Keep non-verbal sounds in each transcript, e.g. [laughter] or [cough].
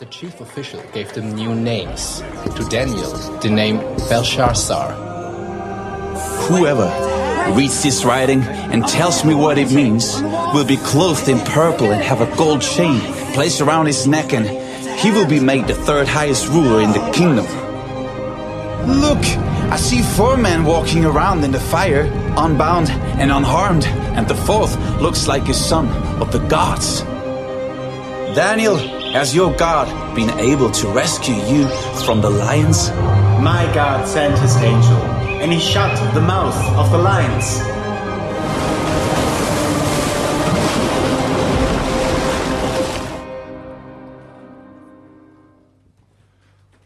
The chief official gave them new names. To Daniel, the name Belshazzar. Whoever reads this writing and tells me what it means will be clothed in purple and have a gold chain placed around his neck, and he will be made the third highest ruler in the kingdom. Look, I see four men walking around in the fire, unbound and unharmed, and the fourth looks like a son of the gods. Daniel, has your God been able to rescue you from the lions? My God sent his angel, and he shut the mouth of the lions.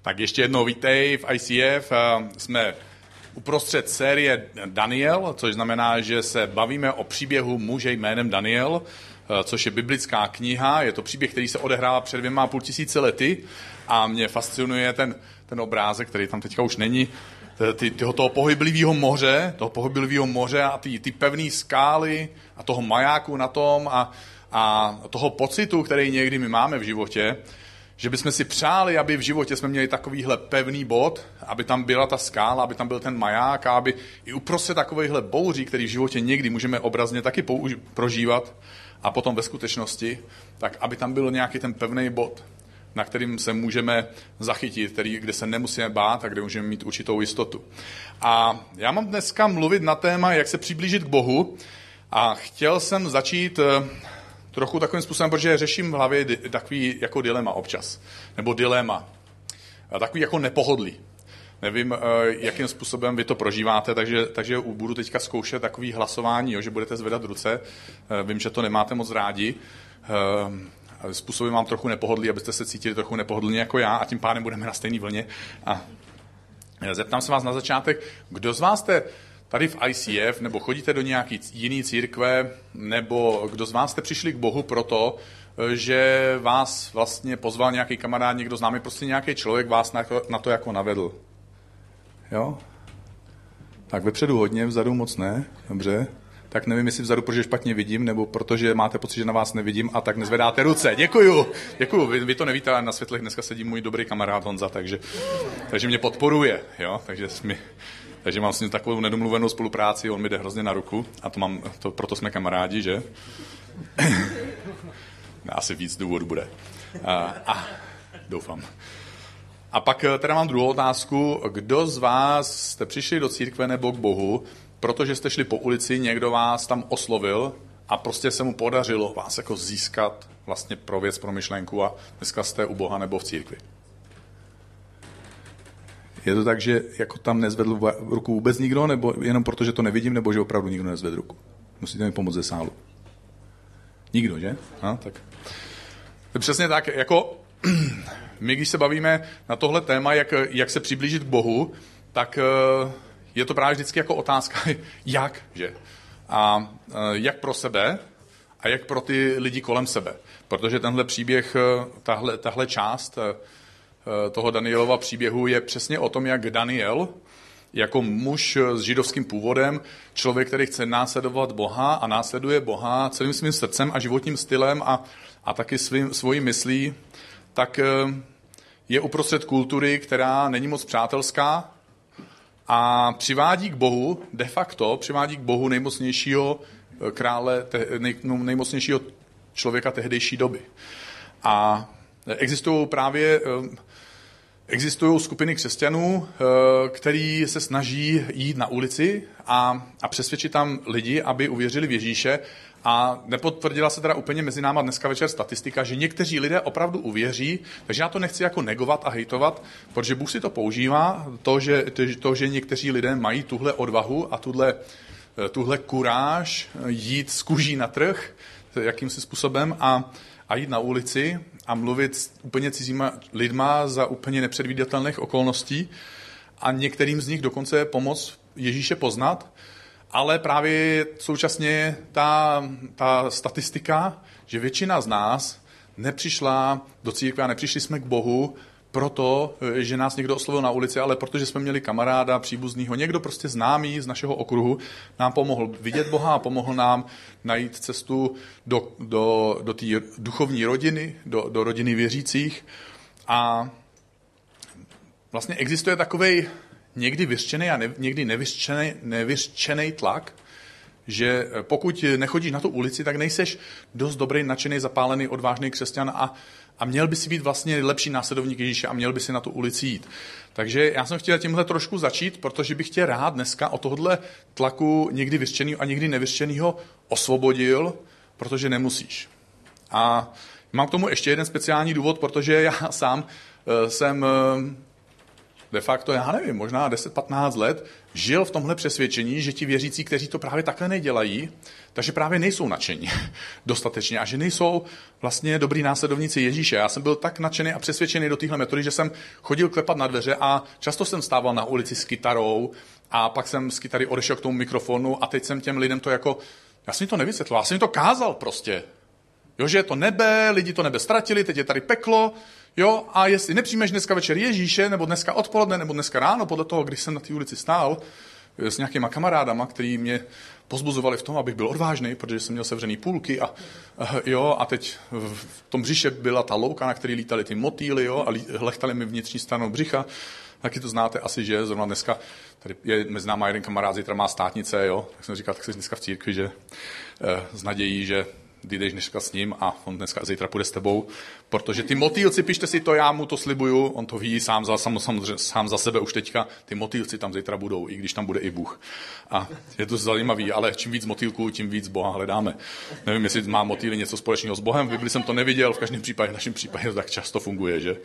Tak ještě jednou vítej v ICF. Eh, Jsme uprostřed série Daniel, což znamená, že se bavíme o příběhu muže jménem Daniel, což je biblická kniha. Je to příběh, který se odehrává před dvěma a půl tisíce lety a mě fascinuje ten, ten obrázek, který tam teďka už není, ty, tyho, toho pohyblivého moře, toho pohyblivého moře a ty, ty pevné skály a toho majáku na tom a, a toho pocitu, který někdy my máme v životě, že bychom si přáli, aby v životě jsme měli takovýhle pevný bod, aby tam byla ta skála, aby tam byl ten maják a aby i uprostřed takovýchhle bouří, který v životě někdy můžeme obrazně taky prožívat a potom ve skutečnosti, tak aby tam byl nějaký ten pevný bod, na kterým se můžeme zachytit, který, kde se nemusíme bát a kde můžeme mít určitou jistotu. A já mám dneska mluvit na téma, jak se přiblížit k Bohu a chtěl jsem začít eh, trochu takovým způsobem, protože řeším v hlavě takový jako dilema občas, nebo dilema, takový jako nepohodlí. Nevím, eh, jakým způsobem vy to prožíváte, takže, takže budu teďka zkoušet takový hlasování, jo, že budete zvedat ruce. Eh, Vím, že to nemáte moc rádi. Eh, Způsobem vám trochu nepohodlí, abyste se cítili trochu nepohodlně jako já a tím pádem budeme na stejné vlně. A zeptám se vás na začátek, kdo z vás jste tady v ICF, nebo chodíte do nějaký jiný církve, nebo kdo z vás jste přišli k Bohu proto, že vás vlastně pozval nějaký kamarád, někdo známý, prostě nějaký člověk vás na to jako navedl. Jo? Tak vepředu hodně, vzadu moc ne, dobře. Tak nevím, jestli vzadu, protože špatně vidím, nebo protože máte pocit, že na vás nevidím a tak nezvedáte ruce. Děkuju, děkuju. Vy, vy to nevíte, ale na světlech dneska sedí můj dobrý kamarád Honza, takže, takže mě podporuje, jo? Takže, mi, takže mám s ním takovou nedomluvenou spolupráci, on mi jde hrozně na ruku a to mám, to, proto jsme kamarádi, že? [coughs] Asi víc důvodů bude. A, a doufám. A pak eh, teda mám druhou otázku. Kdo z vás jste přišli do církve nebo k Bohu, protože jste šli po ulici, někdo vás tam oslovil a prostě se mu podařilo vás jako získat vlastně pro věc, pro myšlenku a dneska jste u Boha nebo v církvi. Je to tak, že jako tam nezvedl ruku vůbec nikdo, nebo jenom proto, že to nevidím, nebo že opravdu nikdo nezvedl ruku? Musíte mi pomoct ze sálu. Nikdo, že? No, tak. Přesně tak, jako my, když se bavíme na tohle téma, jak, jak se přiblížit k Bohu, tak eh, je to právě vždycky jako otázka, [laughs] jak, že? A eh, jak pro sebe a jak pro ty lidi kolem sebe. Protože tenhle příběh, eh, tahle, tahle část toho Danielova příběhu je přesně o tom, jak Daniel, jako muž s židovským původem, člověk, který chce následovat Boha a následuje Boha celým svým srdcem a životním stylem a, a taky svým, svojí myslí, tak eh, je uprostřed kultury, která není moc přátelská a přivádí k Bohu, de facto přivádí k Bohu nejmocnějšího eh, krále, no, nejmocnějšího člověka tehdejší doby. A existují právě eh, Existují skupiny křesťanů, eh, který se snaží jít na ulici a, a přesvědčit tam lidi, aby uvěřili v Ježíše. A nepotvrdila se teda úplně mezi náma dneska večer statistika, že někteří lidé opravdu uvěří, takže já to nechci jako negovat a hejtovat, protože Bůh si to používá, to, že, to, že někteří lidé mají tuhle odvahu a tuhle, eh, tuhle kuráž jít z kůží na trh, jakýmsi způsobem a, a jít na ulici a mluvit s úplně cizíma lidma za úplně nepředvídatelných okolností. A některým z nich dokonce pomoct Ježíše poznat, ale právě současně ta, ta statistika, že většina z nás nepřišla do církve a nepřišli jsme k Bohu proto, že nás někdo oslovil na ulici, ale protože jsme měli kamaráda, příbuznýho, někdo prostě známý z našeho okruhu, nám pomohl vidět Boha a pomohl nám najít cestu do, do, do té duchovní rodiny, do, do rodiny věřících. A vlastně existuje takový někdy vyřčený a ne, někdy nevyřčený, nevyřčený tlak, že pokud nechodíš na tu ulici, tak nejseš dost dobrý, nadšený, zapálený, odvážný křesťan a, a měl by si být vlastně lepší následovník Ježíše a měl by si na tu ulici jít. Takže já jsem chtěl tímhle trošku začít, protože bych tě rád dneska o tohle tlaku někdy vyřčeného a někdy nevyřčeného osvobodil, protože nemusíš. A mám k tomu ještě jeden speciální důvod, protože já sám uh, jsem uh, de facto, já nevím, možná 10-15 let žil v tomhle přesvědčení, že ti věřící, kteří to právě takhle nedělají, takže právě nejsou nadšení [laughs] dostatečně a že nejsou vlastně dobrý následovníci Ježíše. Já jsem byl tak nadšený a přesvědčený do téhle metody, že jsem chodil klepat na dveře a často jsem stával na ulici s kytarou a pak jsem z kytary odešel k tomu mikrofonu a teď jsem těm lidem to jako, já jsem to nevysvětlil, já jsem to kázal prostě. Jo, že je to nebe, lidi to nebe ztratili, teď je tady peklo, jo, a jestli nepřijmeš dneska večer Ježíše, nebo dneska odpoledne, nebo dneska ráno, podle toho, když jsem na té ulici stál, eh, s nějakýma kamarádama, který mě pozbuzovali v tom, abych byl odvážný, protože jsem měl sevřený půlky a, a jo, a teď v tom břiše byla ta louka, na který lítali ty motýly, jo, a lechtali mi vnitřní stranou břicha. Taky to znáte asi, že zrovna dneska, tady je mezi náma jeden kamarád, zítra má státnice, jo, tak jsem říkal, tak jsi dneska v církvi, že eh, s nadějí, že ty jdeš dneska s ním a on dneska zítra půjde s tebou, protože ty motýlci, pište si to, já mu to slibuju, on to ví sám za, sám, sám, za sebe už teďka, ty motýlci tam zítra budou, i když tam bude i Bůh. A je to zajímavý, ale čím víc motýlků, tím víc Boha hledáme. Nevím, jestli má motýly něco společného s Bohem, v jsem to neviděl, v každém případě, v našem případě tak často funguje, že,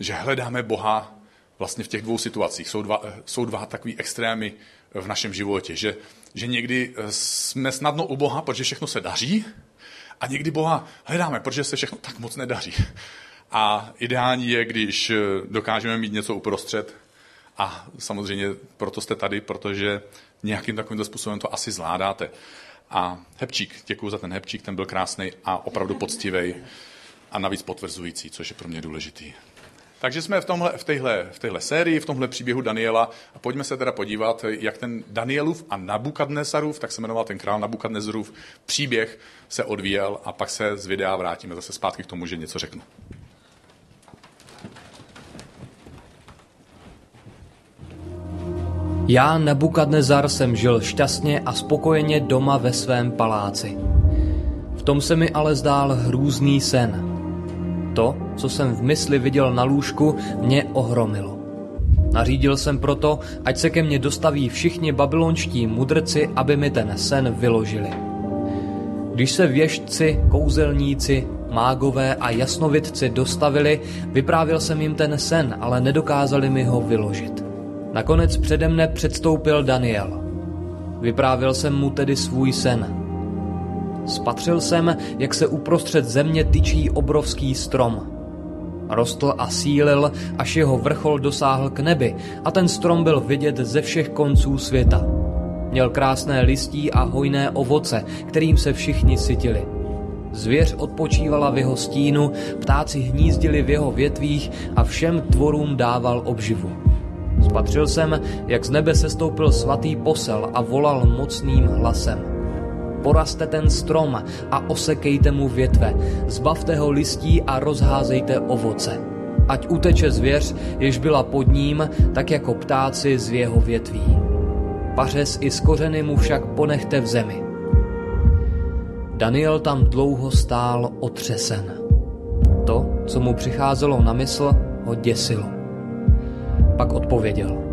že hledáme Boha vlastně v těch dvou situacích. Jsou dva, jsou dva takové extrémy v našem životě, že, že někdy jsme snadno u Boha, protože všechno se daří, a někdy Boha hledáme, protože se všechno tak moc nedaří. A ideální je, když dokážeme mít něco uprostřed. A samozřejmě proto jste tady, protože nějakým takovým způsobem to asi zvládáte. A Hepčík, děkuji za ten Hepčík, ten byl krásný a opravdu poctivý a navíc potvrzující, což je pro mě důležitý. Takže jsme v, tomhle, v, téhle, v téhle sérii, v tomhle příběhu Daniela a pojďme se teda podívat, jak ten Danielův a Nabukadnesarův, tak se jmenoval ten král Nabukadnezarův, příběh se odvíjel a pak se z videa vrátíme zase zpátky k tomu, že něco řeknu. Já, Nabukadnezar, jsem žil šťastně a spokojeně doma ve svém paláci. V tom se mi ale zdál hrůzný sen – to, co jsem v mysli viděl na lůžku, mě ohromilo. Nařídil jsem proto, ať se ke mně dostaví všichni babylonští mudrci, aby mi ten sen vyložili. Když se věžci, kouzelníci, mágové a jasnovidci dostavili, vyprávěl jsem jim ten sen, ale nedokázali mi ho vyložit. Nakonec přede mne předstoupil Daniel. Vyprávěl jsem mu tedy svůj sen – Spatřil jsem, jak se uprostřed země tyčí obrovský strom. Rostl a sílil, až jeho vrchol dosáhl k nebi a ten strom byl vidět ze všech konců světa. Měl krásné listí a hojné ovoce, kterým se všichni sytili. Zvěř odpočívala v jeho stínu, ptáci hnízdili v jeho větvích a všem tvorům dával obživu. Spatřil jsem, jak z nebe se stoupil svatý posel a volal mocným hlasem. Porazte ten strom a osekejte mu větve, zbavte ho listí a rozházejte ovoce. Ať uteče zvěř, jež byla pod ním, tak jako ptáci z jeho větví. Pařez i z kořeny mu však ponechte v zemi. Daniel tam dlouho stál otřesen. To, co mu přicházelo na mysl, ho děsilo. Pak odpověděl –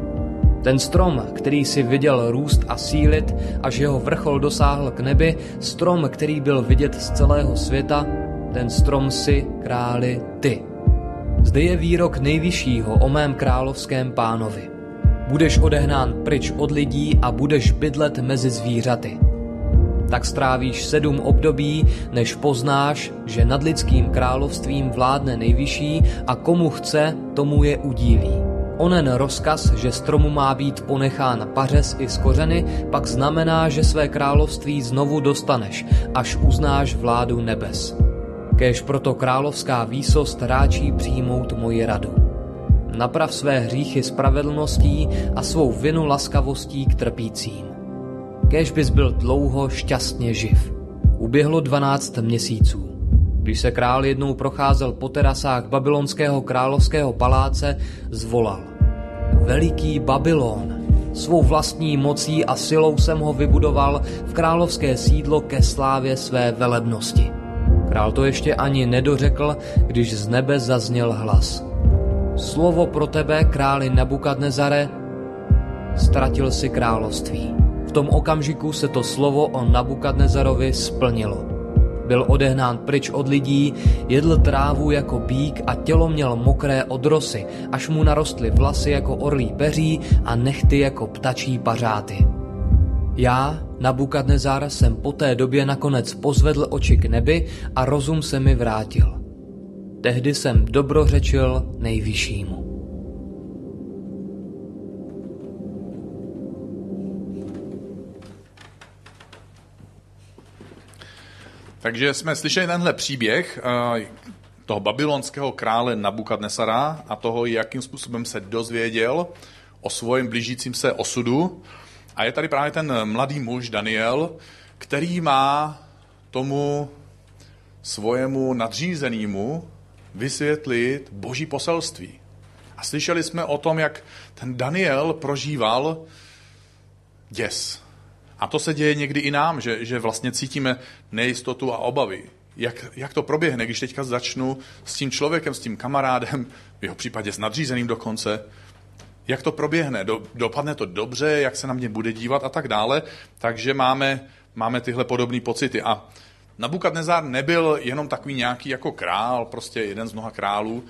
ten strom, který si viděl růst a sílit, až jeho vrchol dosáhl k nebi, strom, který byl vidět z celého světa, ten strom si, králi, ty. Zde je výrok nejvyššího o mém královském pánovi. Budeš odehnán pryč od lidí a budeš bydlet mezi zvířaty. Tak strávíš sedm období, než poznáš, že nad lidským královstvím vládne nejvyšší a komu chce, tomu je udílí. Onen rozkaz, že stromu má být ponechán pařez i z kořeny, pak znamená, že své království znovu dostaneš, až uznáš vládu nebes. Kéž proto královská výsost ráčí přijmout moji radu. Naprav své hříchy spravedlností a svou vinu laskavostí k trpícím. Kéž bys byl dlouho šťastně živ. Uběhlo 12 měsíců. Když se král jednou procházel po terasách babylonského královského paláce, zvolal. Veliký Babylon, svou vlastní mocí a silou jsem ho vybudoval v královské sídlo ke slávě své velebnosti. Král to ještě ani nedořekl, když z nebe zazněl hlas. Slovo pro tebe, králi Nabukadnezare, ztratil si království. V tom okamžiku se to slovo o Nabukadnezarovi splnilo. Byl odehnán pryč od lidí, jedl trávu jako bík a tělo měl mokré od rosy, až mu narostly vlasy jako orlí peří a nechty jako ptačí pařáty. Já, Nabukadnezar, jsem po té době nakonec pozvedl oči k nebi a rozum se mi vrátil. Tehdy jsem dobrořečil nejvyššímu. Takže jsme slyšeli tenhle příběh eh, toho babylonského krále Nabukadnesara a toho, jakým způsobem se dozvěděl o svém blížícím se osudu. A je tady právě ten mladý muž Daniel, který má tomu svojemu nadřízenému vysvětlit boží poselství. A slyšeli jsme o tom, jak ten Daniel prožíval děs. A to se děje někdy i nám, že, že vlastně cítíme nejistotu a obavy. Jak, jak to proběhne, když teďka začnu s tím člověkem, s tím kamarádem, v jeho případě s nadřízeným dokonce, jak to proběhne, Do, dopadne to dobře, jak se na mě bude dívat a tak dále. Takže máme, máme tyhle podobné pocity. A Nabukadnezár nebyl jenom takový nějaký jako král, prostě jeden z mnoha králů.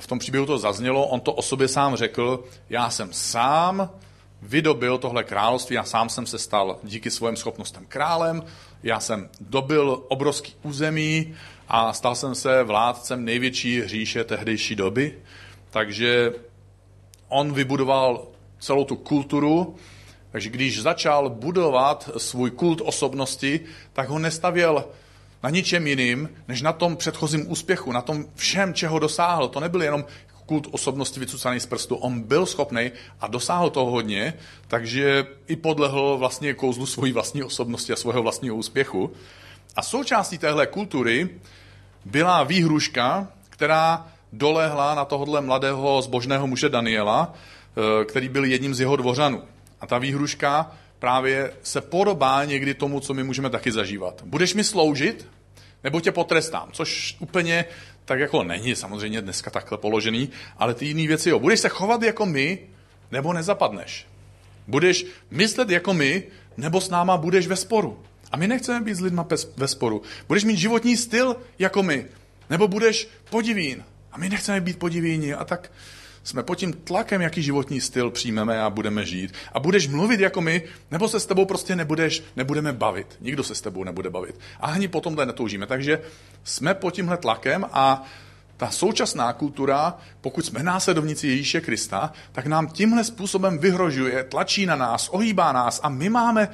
V tom příběhu to zaznělo, on to o sobě sám řekl, já jsem sám vydobil tohle království, já sám jsem se stal díky svým schopnostem králem, já jsem dobil obrovský území a stal jsem se vládcem největší říše tehdejší doby. Takže on vybudoval celou tu kulturu, takže když začal budovat svůj kult osobnosti, tak ho nestavěl na ničem jiným, než na tom předchozím úspěchu, na tom všem, čeho dosáhl. To nebyl jenom kult osobnosti vycucaný z prstu. On byl schopný a dosáhl toho hodně, takže i podlehl vlastně kouzlu svojí vlastní osobnosti a svého vlastního úspěchu. A součástí téhle kultury byla výhruška, která dolehla na tohohle mladého zbožného muže Daniela, eh, který byl jedním z jeho dvořanů. A ta výhruška právě se podobá někdy tomu, co my můžeme taky zažívat. Budeš mi sloužit, nebo tě potrestám, což úplně tak jako není samozřejmě dneska takhle položený, ale ty jiné věci, jo. Budeš se chovat jako my, nebo nezapadneš. Budeš myslet jako my, nebo s náma budeš ve sporu. A my nechceme být s lidma ve sporu. Budeš mít životní styl jako my, nebo budeš podivín. A my nechceme být podivíni. A tak jsme pod tím tlakem, jaký životní styl přijmeme a budeme žít. A budeš mluvit jako my, nebo se s tebou prostě nebudeš, nebudeme bavit. Nikdo se s tebou nebude bavit. A ani po tomhle netoužíme. Takže jsme pod tímhle tlakem a ta současná kultura, pokud jsme následovníci Ježíše Krista, tak nám tímhle způsobem vyhrožuje, tlačí na nás, ohýbá nás a my máme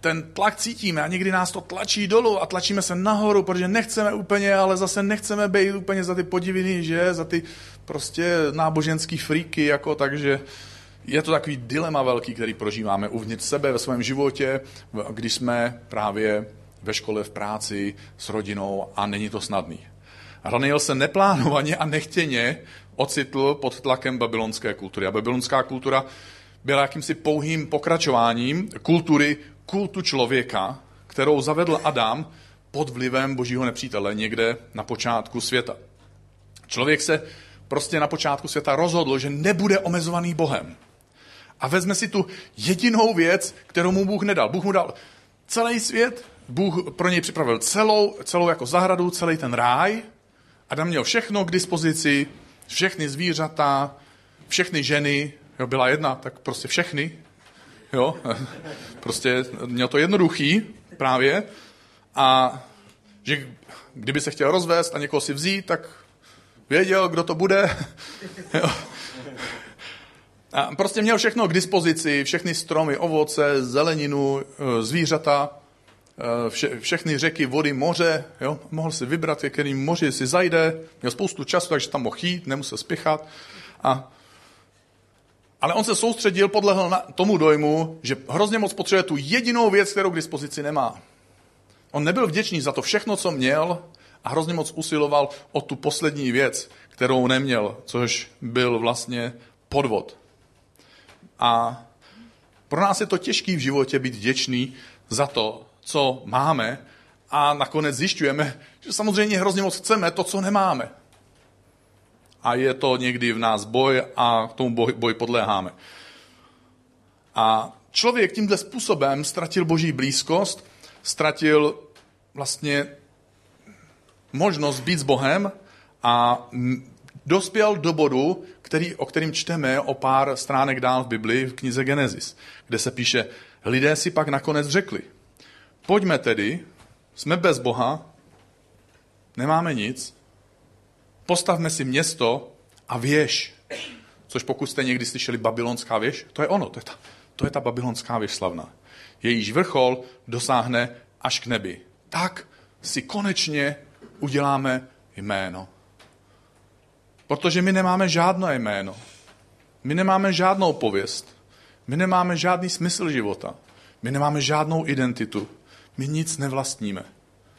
ten tlak cítíme a někdy nás to tlačí dolů a tlačíme se nahoru, protože nechceme úplně, ale zase nechceme být úplně za ty podiviny, že, za ty prostě náboženský fríky, jako takže je to takový dilema velký, který prožíváme uvnitř sebe ve svém životě, když jsme právě ve škole, v práci, s rodinou a není to snadný. Daniel se neplánovaně a nechtěně ocitl pod tlakem babylonské kultury. A babylonská kultura byla jakýmsi pouhým pokračováním kultury kultu člověka, kterou zavedl Adam pod vlivem božího nepřítele někde na počátku světa. Člověk se prostě na počátku světa rozhodl, že nebude omezovaný Bohem. A vezme si tu jedinou věc, kterou mu Bůh nedal. Bůh mu dal celý svět, Bůh pro něj připravil celou, celou jako zahradu, celý ten ráj. Adam měl všechno k dispozici, všechny zvířata, všechny ženy, jo, byla jedna, tak prostě všechny, Jo? [laughs] Prostě měl to jednoduchý právě. A že kdyby se chtěl rozvést a někoho si vzít, tak věděl, kdo to bude. [laughs] Jo? A prostě měl všechno k dispozici, všechny stromy, ovoce, zeleninu, e, zvířata, e, vše, všechny řeky, vody, moře. Jo? Mohl si vybrat, ke kterým moři si zajde. Měl spoustu času, takže tam mohl jít, nemusel spěchat. A ale on se soustředil, podlehl na tomu dojmu, že hrozně moc potřebuje tu jedinou věc, kterou k dispozici nemá. On nebyl vděčný za to všechno, co měl a hrozně moc usiloval o tu poslední věc, kterou neměl, což byl vlastně podvod. A pro nás je to těžký v životě být vděčný za to, co máme a nakonec zjišťujeme, že samozřejmě hrozně moc chceme to, co nemáme. A je to někdy v nás boj a k tomu boj, boj podléháme. A člověk tímhle způsobem ztratil boží blízkost, ztratil vlastně možnost být s Bohem a dospěl do bodu, který, o kterým čteme o pár stránek dál v Biblii, v knize Genesis, kde se píše, lidé si pak nakonec řekli, pojďme tedy, jsme bez Boha, nemáme nic, postavme si město a věž. Což pokud jste někdy slyšeli babylonská věž, to je ono, to je ta, to je ta babylonská věž slavná. Jejíž vrchol dosáhne až k nebi. Tak si konečně uděláme jméno. Protože my nemáme žádné jméno. My nemáme žádnou pověst. My nemáme žádný smysl života. My nemáme žádnou identitu. My nic nevlastníme.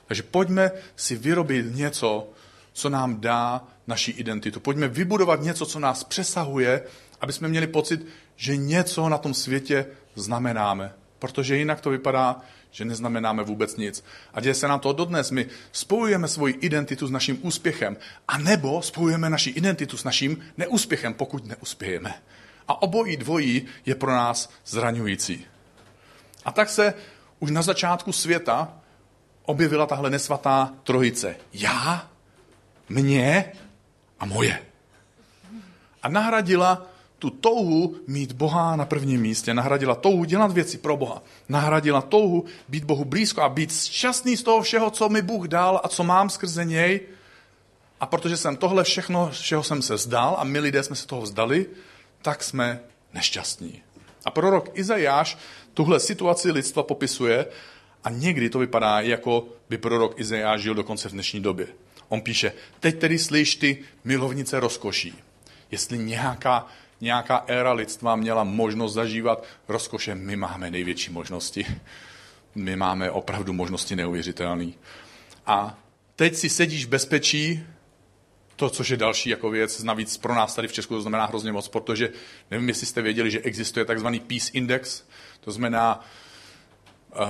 Takže pojďme si vyrobit něco, co nám dá naši identitu. Pojďme vybudovat něco, co nás přesahuje, aby jsme měli pocit, že něco na tom světě znamenáme. Protože jinak to vypadá, že neznamenáme vůbec nic. A děje se nám to dodnes. My spojujeme svoji identitu s naším úspěchem, a nebo spojujeme naši identitu s naším neúspěchem, pokud neuspějeme. A obojí dvojí je pro nás zraňující. A tak se už na začátku světa objevila tahle nesvatá trojice. Já, mě a moje. A nahradila tu touhu mít Boha na prvním místě, nahradila touhu dělat věci pro Boha, nahradila touhu být Bohu blízko a být šťastný z toho všeho, co mi Bůh dal a co mám skrze něj. A protože jsem tohle všechno, všeho jsem se zdal a my lidé jsme se toho vzdali, tak jsme nešťastní. A prorok Izajáš tuhle situaci lidstva popisuje a někdy to vypadá, jako by prorok Izajáš žil dokonce v dnešní době. On píše, teď tedy slyš ty milovnice rozkoší. Jestli nějaká nějaká éra lidstva měla možnost zažívat rozkoše, my máme největší možnosti. My máme opravdu možnosti neuvěřitelné. A teď si sedíš v bezpečí, to, což je další jako věc, navíc pro nás tady v Česku to znamená hrozně moc, protože nevím, jestli jste věděli, že existuje takzvaný Peace Index, to znamená uh,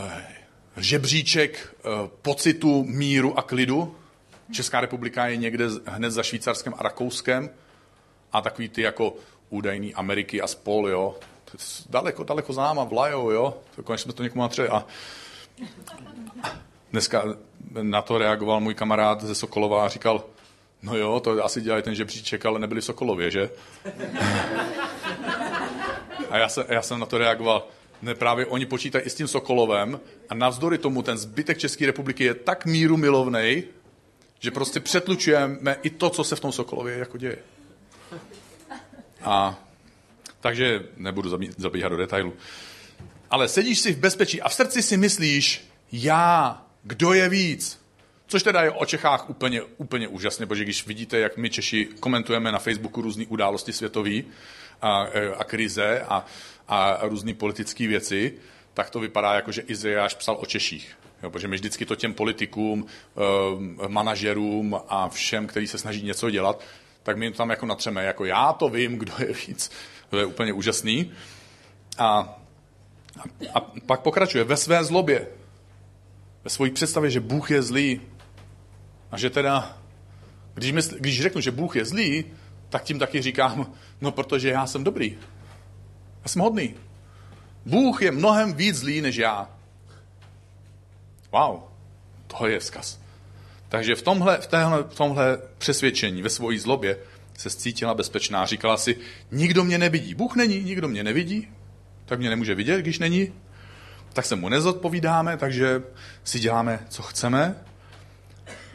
žebříček uh, pocitu míru a klidu. Česká republika je někde hned za Švýcarskem a Rakouskem a takový ty jako údajný Ameriky a spol, jo. Daleko, daleko za náma vlajou, jo. To konečně jsme to někomu natřeli. A dneska na to reagoval můj kamarád ze Sokolova a říkal, no jo, to asi dělají ten žebříček, ale nebyli v Sokolově, že? A já, se, já jsem na to reagoval, ne, právě oni počítají i s tím Sokolovem a navzdory tomu ten zbytek České republiky je tak míru milovnej, že prostě přetlučujeme i to, co se v tom Sokolově jako děje. A takže nebudu zabíhat do detailu. Ale sedíš si v bezpečí a v srdci si myslíš, já, kdo je víc? Což teda je o Čechách úplně, úplně úžasné, protože když vidíte, jak my Češi komentujeme na Facebooku různé události světové a, a krize a, a různé politické věci, tak to vypadá jako, že Izajáš psal o Češích. Jo, protože my vždycky to těm politikům, eh, manažerům a všem, kteří se snaží něco dělat, tak my tam jako natřeme, jako já to vím, kdo je víc. To je úplně úžasný. A, a, a pak pokračuje ve své zlobě, ve své představě, že Bůh je zlý a že teda, když, mysl, když řeknu, že Bůh je zlý, tak tím taky říkám, no protože já jsem dobrý. Já jsem hodný. Bůh je mnohem víc zlý než já. Wow, to je vzkaz. Takže v tomhle, v, téhle, v tomhle přesvědčení, ve svojí zlobě, se cítila bezpečná. Říkala si, nikdo mě nevidí. Bůh není, nikdo mě nevidí, tak mě nemůže vidět, když není. Tak se mu nezodpovídáme, takže si děláme, co chceme.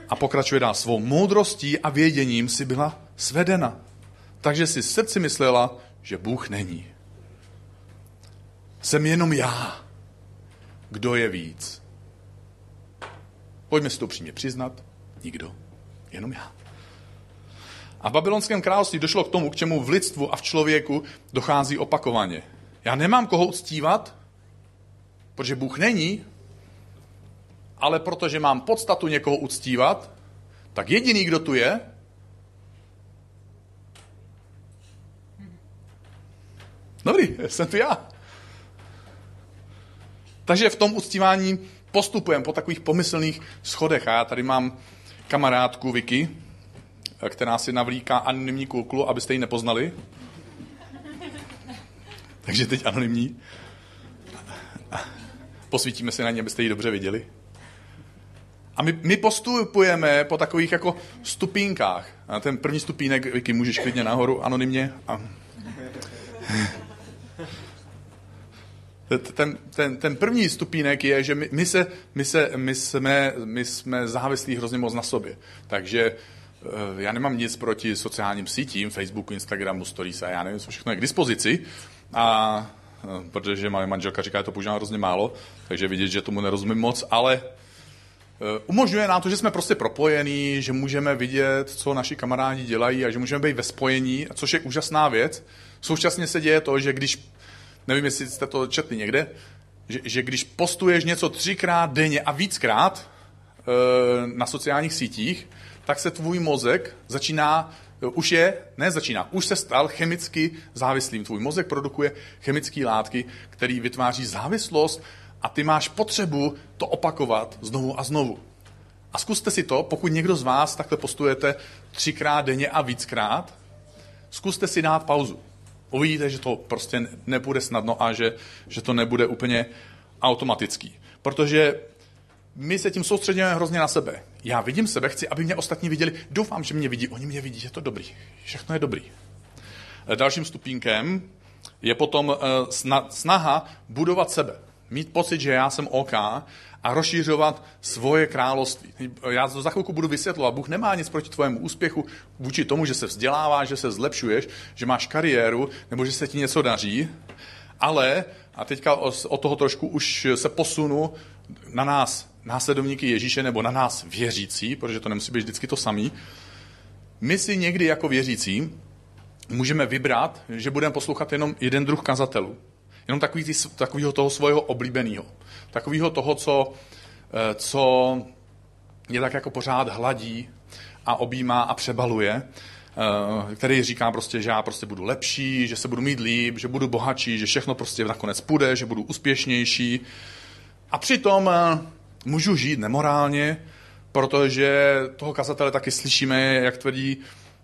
A pokračuje dál. Svou moudrostí a věděním si byla svedena. Takže si srdci myslela, že Bůh není. Jsem jenom já. Kdo je víc? Pojďme si to upřímně přiznat. Nikdo. Jenom já. A v babylonském království došlo k tomu, k čemu v lidstvu a v člověku dochází opakovaně. Já nemám koho uctívat, protože Bůh není, ale protože mám podstatu někoho uctívat, tak jediný, kdo tu je, Dobrý, [laughs] jsem tu já. Takže v tom uctívání postupujeme po takových pomyslných schodech. A já tady mám kamarádku Vicky, která si navlíká anonymní kulkulu, abyste ji nepoznali. Takže teď anonymní. Posvítíme si na ně, abyste ji dobře viděli. A my, my postupujeme po takových jako stupínkách. A ten první stupínek, Vicky, můžeš klidně nahoru anonymně. A... Ten, ten, ten první stupínek je, že my, my, se, my, se, my, jsme, my jsme závislí hrozně moc na sobě. Takže eh, já nemám nic proti sociálním sítím, Facebooku, Instagramu, Stories a já nevím, co všechno je k dispozici. A eh, protože moje manželka říká, že to používám hrozně málo, takže vidět, že tomu nerozumím moc, ale eh, umožňuje nám to, že jsme prostě propojení, že můžeme vidět, co naši kamarádi dělají a že můžeme být ve spojení, což je úžasná věc. Současně se děje to, že když nevím, jestli jste to četli někde, že, že když postuješ něco třikrát denně a víckrát e, na sociálních sítích, tak se tvůj mozek začíná, e, už je, ne začíná, už se stal chemicky závislým. Tvůj mozek produkuje chemické látky, které vytváří závislost a ty máš potřebu to opakovat znovu a znovu. A zkuste si to, pokud někdo z vás takhle postujete třikrát denně a víckrát, zkuste si dát pauzu uvidíte, že to prostě nebude snadno a že, že to nebude úplně automatický. Protože my se tím soustředíme hrozně na sebe. Já vidím sebe, chci, aby mě ostatní viděli. Doufám, že mě vidí. Oni mě vidí, že to dobrý. Všechno je dobrý. Dalším stupínkem je potom eh, snaha budovat sebe. Mít pocit, že já jsem OK a rozšířovat svoje království. Já to za chvilku budu vysvětlovat. Bůh nemá nic proti tvojemu úspěchu, vůči tomu, že se vzděláváš, že se zlepšuješ, že máš kariéru, nebo že se ti něco daří, ale, a teďka od toho trošku už se posunu na nás, následovníky Ježíše, nebo na nás věřící, protože to nemusí být vždycky to samý, my si někdy jako věřící můžeme vybrat, že budeme poslouchat jenom jeden druh kazatelů. Jenom takový ty, takovýho toho svého oblíbeného. Takového toho, co, eh, co je tak jako pořád hladí a objímá a přebaluje, eh, který říká prostě, že já prostě budu lepší, že se budu mít líp, že budu bohatší, že všechno prostě nakonec půjde, že budu úspěšnější. A přitom eh, můžu žít nemorálně, protože toho kazatele taky slyšíme, jak tvrdí,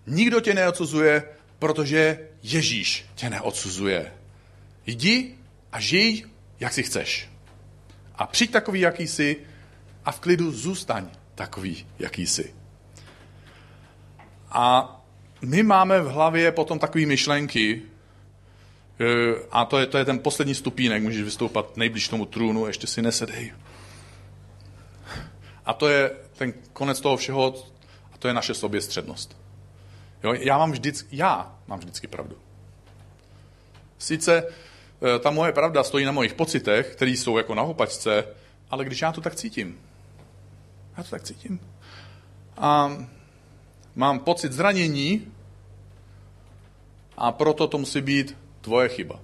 nikdo tě neodsuzuje, protože Ježíš tě neodsuzuje. Jdi a žij, jak si chceš. A přijď takový, jaký jsi, a v klidu zůstaň takový, jaký jsi. A my máme v hlavě potom takové myšlenky, e, a to je, to je ten poslední stupínek, můžeš vystoupat nejblíž tomu trůnu, ještě si nesedej. A to je ten konec toho všeho, a to je naše soběstřednost. Jo, já mám vždycky, já mám vždycky pravdu. Sice ta moje pravda stojí na mojich pocitech, které jsou jako na hopačce, ale když já to tak cítím, já to tak cítím, a mám pocit zranění a proto to musí být tvoje chyba.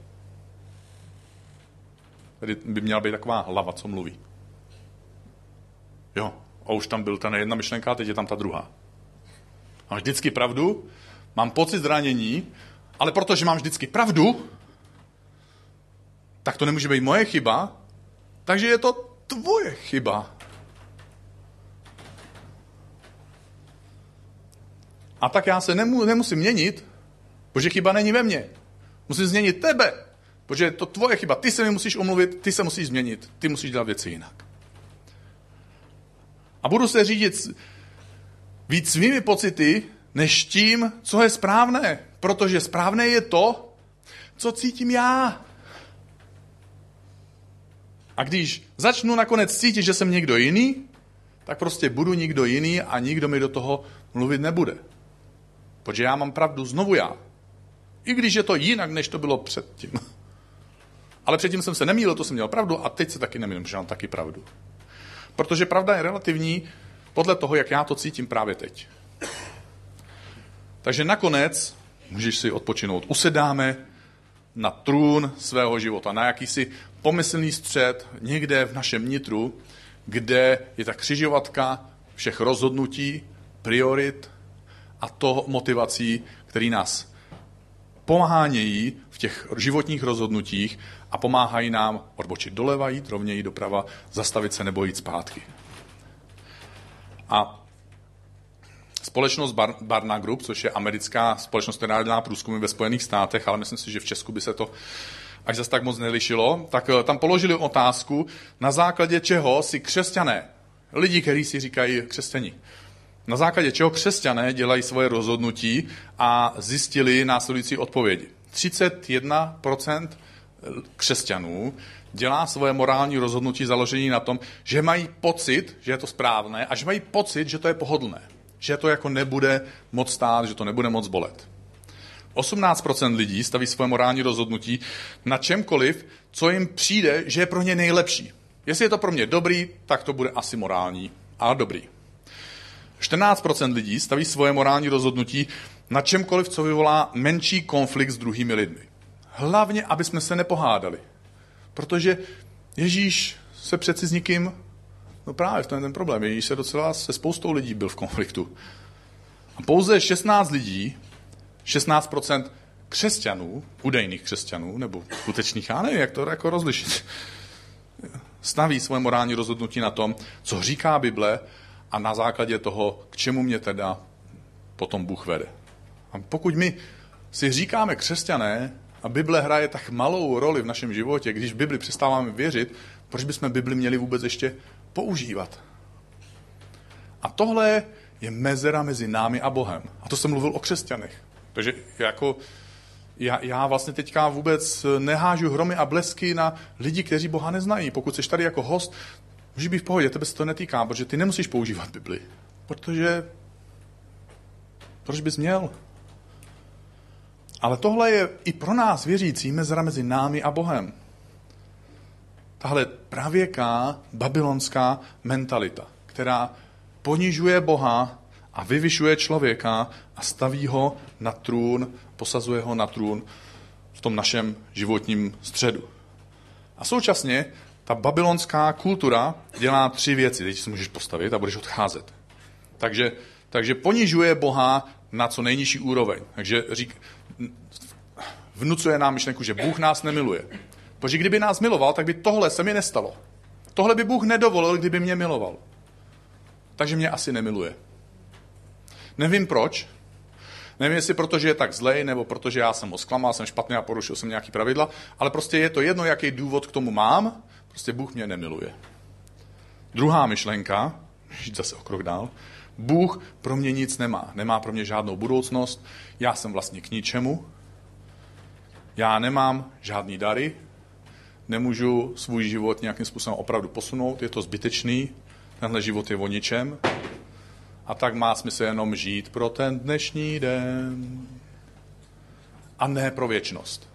Tady by měla být taková hlava, co mluví. Jo, a už tam byl ta jedna myšlenka, teď je tam ta druhá. Mám vždycky pravdu, mám pocit zranění, ale protože mám vždycky pravdu, tak to nemůže být moje chyba, takže je to tvoje chyba. A tak já se nemu, nemusím měnit, protože chyba není ve mně. Musím změnit tebe, protože je to tvoje chyba. Ty se mi musíš omluvit, ty se musíš změnit, ty musíš dělat věci jinak. A budu se řídit víc svými pocity, než tím, co je správné. Protože správné je to, co cítím já. A když začnu nakonec cítit, že jsem někdo jiný, tak prostě budu někdo jiný a nikdo mi do toho mluvit nebude. Protože já mám pravdu znovu já. I když je to jinak, než to bylo předtím. [laughs] Ale předtím jsem se nemýlil, to jsem měl pravdu a teď se taky nemýlím, že mám taky pravdu. Protože pravda je relativní podle toho, jak já to cítím právě teď. Takže nakonec můžeš si odpočinout. Usedáme na trůn svého života, na jakýsi pomyslný střed někde v našem nitru, kde je ta křižovatka všech rozhodnutí, priorit a to motivací, který nás pomáhají v těch životních rozhodnutích a pomáhají nám odbočit doleva, jít rovněji doprava, zastavit se nebo jít zpátky. A společnost Bar- Barna Group, což je americká společnost, která dělá průzkumy ve Spojených státech, ale myslím si, že v Česku by se to až zase tak moc nelišilo, tak eh, tam položili otázku, na základě čeho si křesťané, lidi, kteří si říkají křesťani, na základě čeho křesťané dělají svoje rozhodnutí a zjistili následující odpovědi. 31% křesťanů dělá svoje morální rozhodnutí založení na tom, že mají pocit, že je to správné a že mají pocit, že to je pohodlné. Že to jako nebude moc stát, že to nebude moc bolet. 18% lidí staví svoje morální rozhodnutí na čemkoliv, co jim přijde, že je pro ně nejlepší. Jestli je to pro mě dobrý, tak to bude asi morální, ale dobrý. 14% lidí staví svoje morální rozhodnutí na čemkoliv, co vyvolá menší konflikt s druhými lidmi. Hlavně, aby jsme se nepohádali. Protože Ježíš se přeci s nikým, no právě v tom je ten problém, Ježíš se docela se spoustou lidí byl v konfliktu. A pouze 16 lidí, 16% křesťanů, údajných křesťanů, nebo skutečných, já nevím, jak to jako rozlišit, staví svoje morální rozhodnutí na tom, co říká Bible a na základě toho, k čemu mě teda potom Bůh vede. A pokud my si říkáme křesťané a Bible hraje tak malou roli v našem životě, když Bibli přestáváme věřit, proč bychom Bibli měli vůbec ještě používat? A tohle je mezera mezi námi a Bohem. A to jsem mluvil o křesťanech. Takže jako já, já vlastně teďka vůbec nehážu hromy a blesky na lidi, kteří Boha neznají. Pokud jsi tady jako host, můžeš být v pohodě, tebe se to netýká, protože ty nemusíš používat Bibli. Protože proč bys měl? Ale tohle je i pro nás věřící mezera mezi námi a Bohem. Tahle pravěká babylonská mentalita, která ponižuje Boha a vyvyšuje člověka a staví ho na trůn, posazuje ho na trůn v tom našem životním středu. A současně ta babylonská kultura dělá tři věci. Teď si můžeš postavit a budeš odcházet. Takže, takže ponižuje Boha na co nejnižší úroveň. Takže řík, vnucuje nám myšlenku, že Bůh nás nemiluje. Protože kdyby nás miloval, tak by tohle se mi nestalo. Tohle by Bůh nedovolil, kdyby mě miloval. Takže mě asi nemiluje. Nevím proč. Nevím, jestli proto, že je tak zlej, nebo protože já jsem ho zklamal, jsem špatný a porušil jsem nějaký pravidla, ale prostě je to jedno, jaký důvod k tomu mám, prostě Bůh mě nemiluje. Druhá myšlenka, [laughs] žít zase o krok dál, Bůh pro mě nic nemá. Nemá pro mě žádnou budoucnost, já jsem vlastně k ničemu, já nemám žádný dary, nemůžu svůj život nějakým způsobem opravdu posunout, je to zbytečný, tenhle život je o ničem, a tak má smysl jenom žít pro ten dnešní den a ne pro věčnost.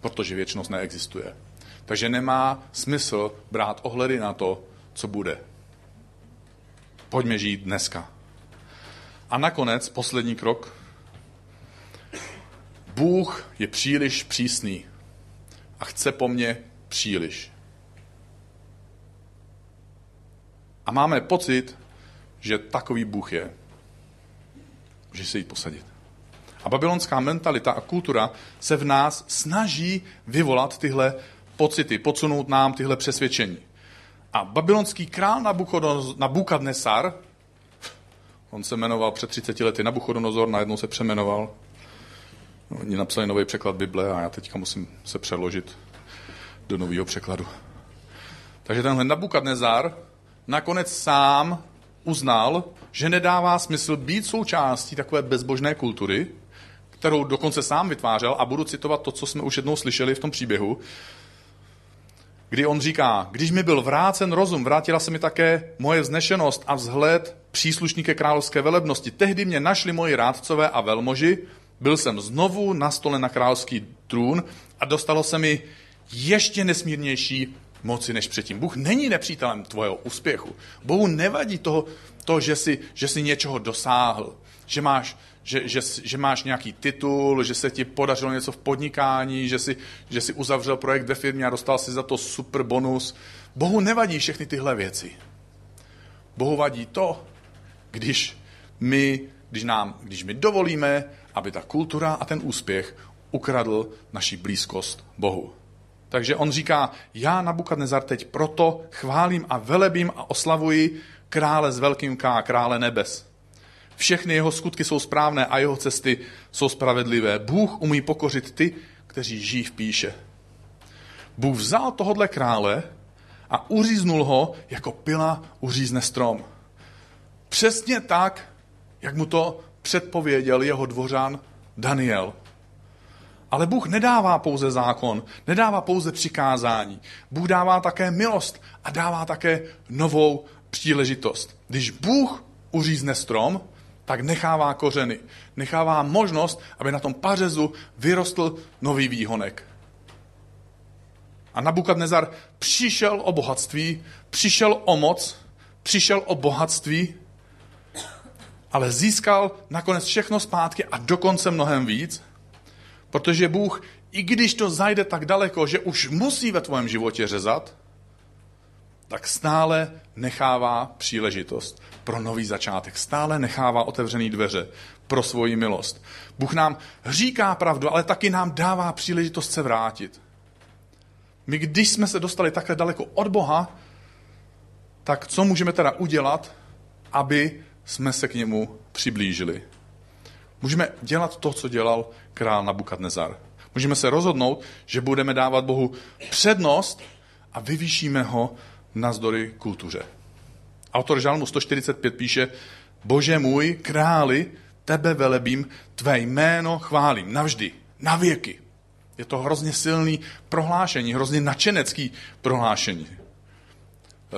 Protože věčnost neexistuje. Takže nemá smysl brát ohledy na to, co bude. Pojďme žít dneska. A nakonec poslední krok. Bůh je příliš přísný a chce po mně příliš. A máme pocit, že takový Bůh je. Můžeš se jít posadit. A babylonská mentalita a kultura se v nás snaží vyvolat tyhle pocity, podsunout nám tyhle přesvědčení. A babylonský král Nabukadnesar, on se jmenoval před 30 lety Nabuchodonozor, najednou se přemenoval. Oni napsali nový překlad Bible a já teďka musím se přeložit do nového překladu. Takže tenhle Nabukadnezar nakonec sám uznal, že nedává smysl být součástí takové bezbožné kultury, kterou dokonce sám vytvářel, a budu citovat to, co jsme už jednou slyšeli v tom příběhu, kdy on říká, když mi byl vrácen rozum, vrátila se mi také moje vznešenost a vzhled příslušníky královské velebnosti. Tehdy mě našli moji rádcové a velmoži, byl jsem znovu na stole na královský trůn a dostalo se mi ještě nesmírnější moci než předtím. Bůh není nepřítelem tvojeho úspěchu. Bohu nevadí toho, to, že jsi, že jsi něčeho dosáhl, že máš, že, že, že máš nějaký titul, že se ti podařilo něco v podnikání, že jsi, že jsi uzavřel projekt ve firmě a dostal si za to super bonus. Bohu nevadí všechny tyhle věci. Bohu vadí to, když my, když, nám, když my dovolíme, aby ta kultura a ten úspěch ukradl naši blízkost Bohu. Takže on říká, já Nabukadnezar teď proto chválím a velebím a oslavuji krále s velkým K, krále nebes. Všechny jeho skutky jsou správné a jeho cesty jsou spravedlivé. Bůh umí pokořit ty, kteří žijí v píše. Bůh vzal tohodle krále a uříznul ho, jako pila uřízne strom. Přesně tak, jak mu to předpověděl jeho dvořan Daniel. Ale Bůh nedává pouze zákon, nedává pouze přikázání. Bůh dává také milost a dává také novou příležitost. Když Bůh uřízne strom, tak nechává kořeny, nechává možnost, aby na tom pařezu vyrostl nový výhonek. A Nabukadnezar přišel o bohatství, přišel o moc, přišel o bohatství, ale získal nakonec všechno zpátky a dokonce mnohem víc, protože Bůh, i když to zajde tak daleko, že už musí ve tvém životě řezat, tak stále nechává příležitost pro nový začátek. Stále nechává otevřený dveře pro svoji milost. Bůh nám říká pravdu, ale taky nám dává příležitost se vrátit. My, když jsme se dostali takhle daleko od Boha, tak co můžeme teda udělat, aby jsme se k němu přiblížili? Můžeme dělat to, co dělal král Nabukadnezar. Můžeme se rozhodnout, že budeme dávat Bohu přednost a vyvýšíme ho navzdory kultuře. Autor Žalmu 145 píše, Bože můj, králi, tebe velebím, tvé jméno chválím, navždy, na věky. Je to hrozně silný prohlášení, hrozně načenecký prohlášení.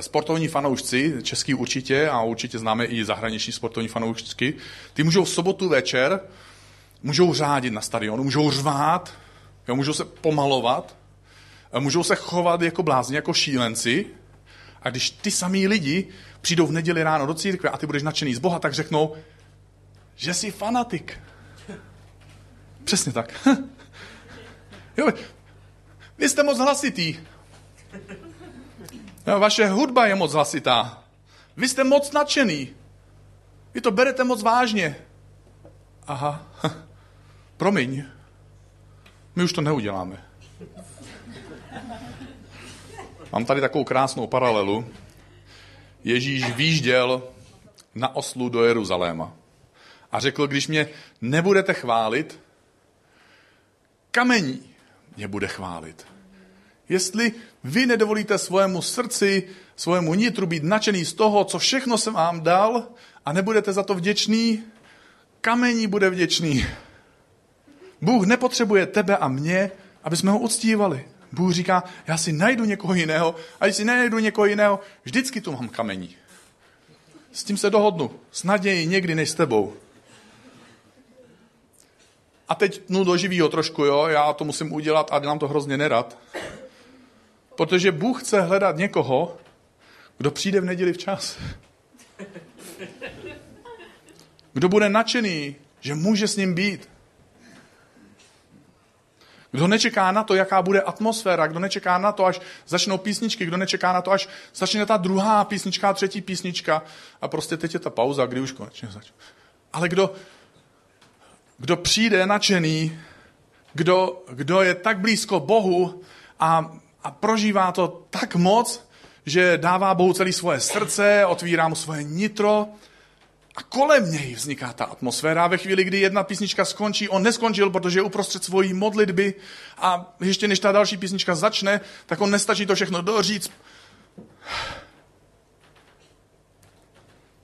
Sportovní fanoušci, český určitě, a určitě známe i zahraniční sportovní fanoušky, ty můžou v sobotu večer, můžou řádit na stadionu, můžou řvát, jo, můžou se pomalovat, můžou se chovat jako blázni, jako šílenci, a když ty samý lidi přijdou v neděli ráno do církve a ty budeš nadšený z Boha, tak řeknou, že jsi fanatik. Přesně tak. [laughs] jo, vy jste moc hlasitý. Jo, vaše hudba je moc hlasitá. Vy jste moc nadšený. Vy to berete moc vážně. Aha, promiň. My už to neuděláme. Mám tady takovou krásnou paralelu. Ježíš výjížděl na oslu do Jeruzaléma a řekl, když mě nebudete chválit, kamení mě bude chválit. Jestli vy nedovolíte svému srdci, svému nitru být nadšený z toho, co všechno jsem vám dal a nebudete za to vděčný, kamení bude vděčný. Bůh nepotřebuje tebe a mě, aby jsme ho uctívali. Bůh říká, já si najdu někoho jiného a když si najdu někoho jiného, vždycky tu mám kamení. S tím se dohodnu. S nadějí někdy než s tebou. A teď tnu do živýho trošku, jo, já to musím udělat a dělám to hrozně nerad. Protože Bůh chce hledat někoho, kdo přijde v neděli včas. Kdo bude nadšený, že může s ním být. Kdo nečeká na to, jaká bude atmosféra, kdo nečeká na to, až začnou písničky, kdo nečeká na to, až začne ta druhá písnička, třetí písnička a prostě teď je ta pauza, kdy už konečně začne. Ale kdo, kdo přijde nadšený, kdo, kdo je tak blízko Bohu a, a prožívá to tak moc, že dává Bohu celé svoje srdce, otvírá mu svoje nitro, a kolem něj vzniká ta atmosféra. Ve chvíli, kdy jedna písnička skončí, on neskončil, protože je uprostřed svojí modlitby a ještě než ta další písnička začne, tak on nestačí to všechno doříct.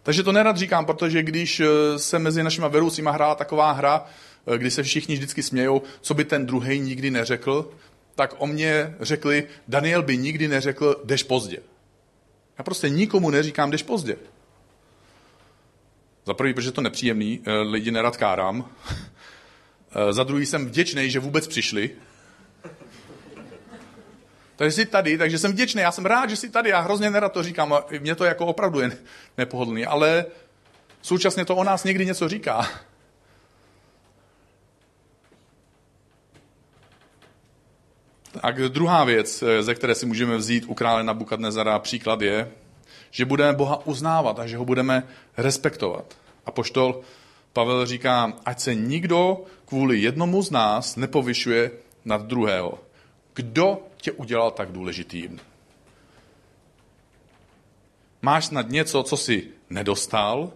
Takže to nerad říkám, protože když eh, se mezi našimi vedoucíma hrá taková hra, eh, kdy se všichni vždycky smějou, co by ten druhý nikdy neřekl, tak o mě řekli, Daniel by nikdy neřekl, jdeš pozdě. Já prostě nikomu neříkám, jdeš pozdě. Za prvý, protože to nepříjemný, eh, lidi nerad kárám. Eh, za druhý jsem vděčný, že vůbec přišli. Takže jsi tady, takže jsem vděčný, já jsem rád, že jsi tady, já hrozně nerad to říkám, mě to jako opravdu je nepohodlný, ale současně to o nás někdy něco říká. Tak druhá věc, eh, ze které si můžeme vzít u krále Nabukadnezara příklad je, Že budeme Boha uznávat a že ho budeme respektovat. A poštol Pavel říká, ať se nikdo kvůli jednomu z nás nepovyšuje nad druhého. Kdo tě udělal tak důležitým? Máš snad něco, co jsi nedostal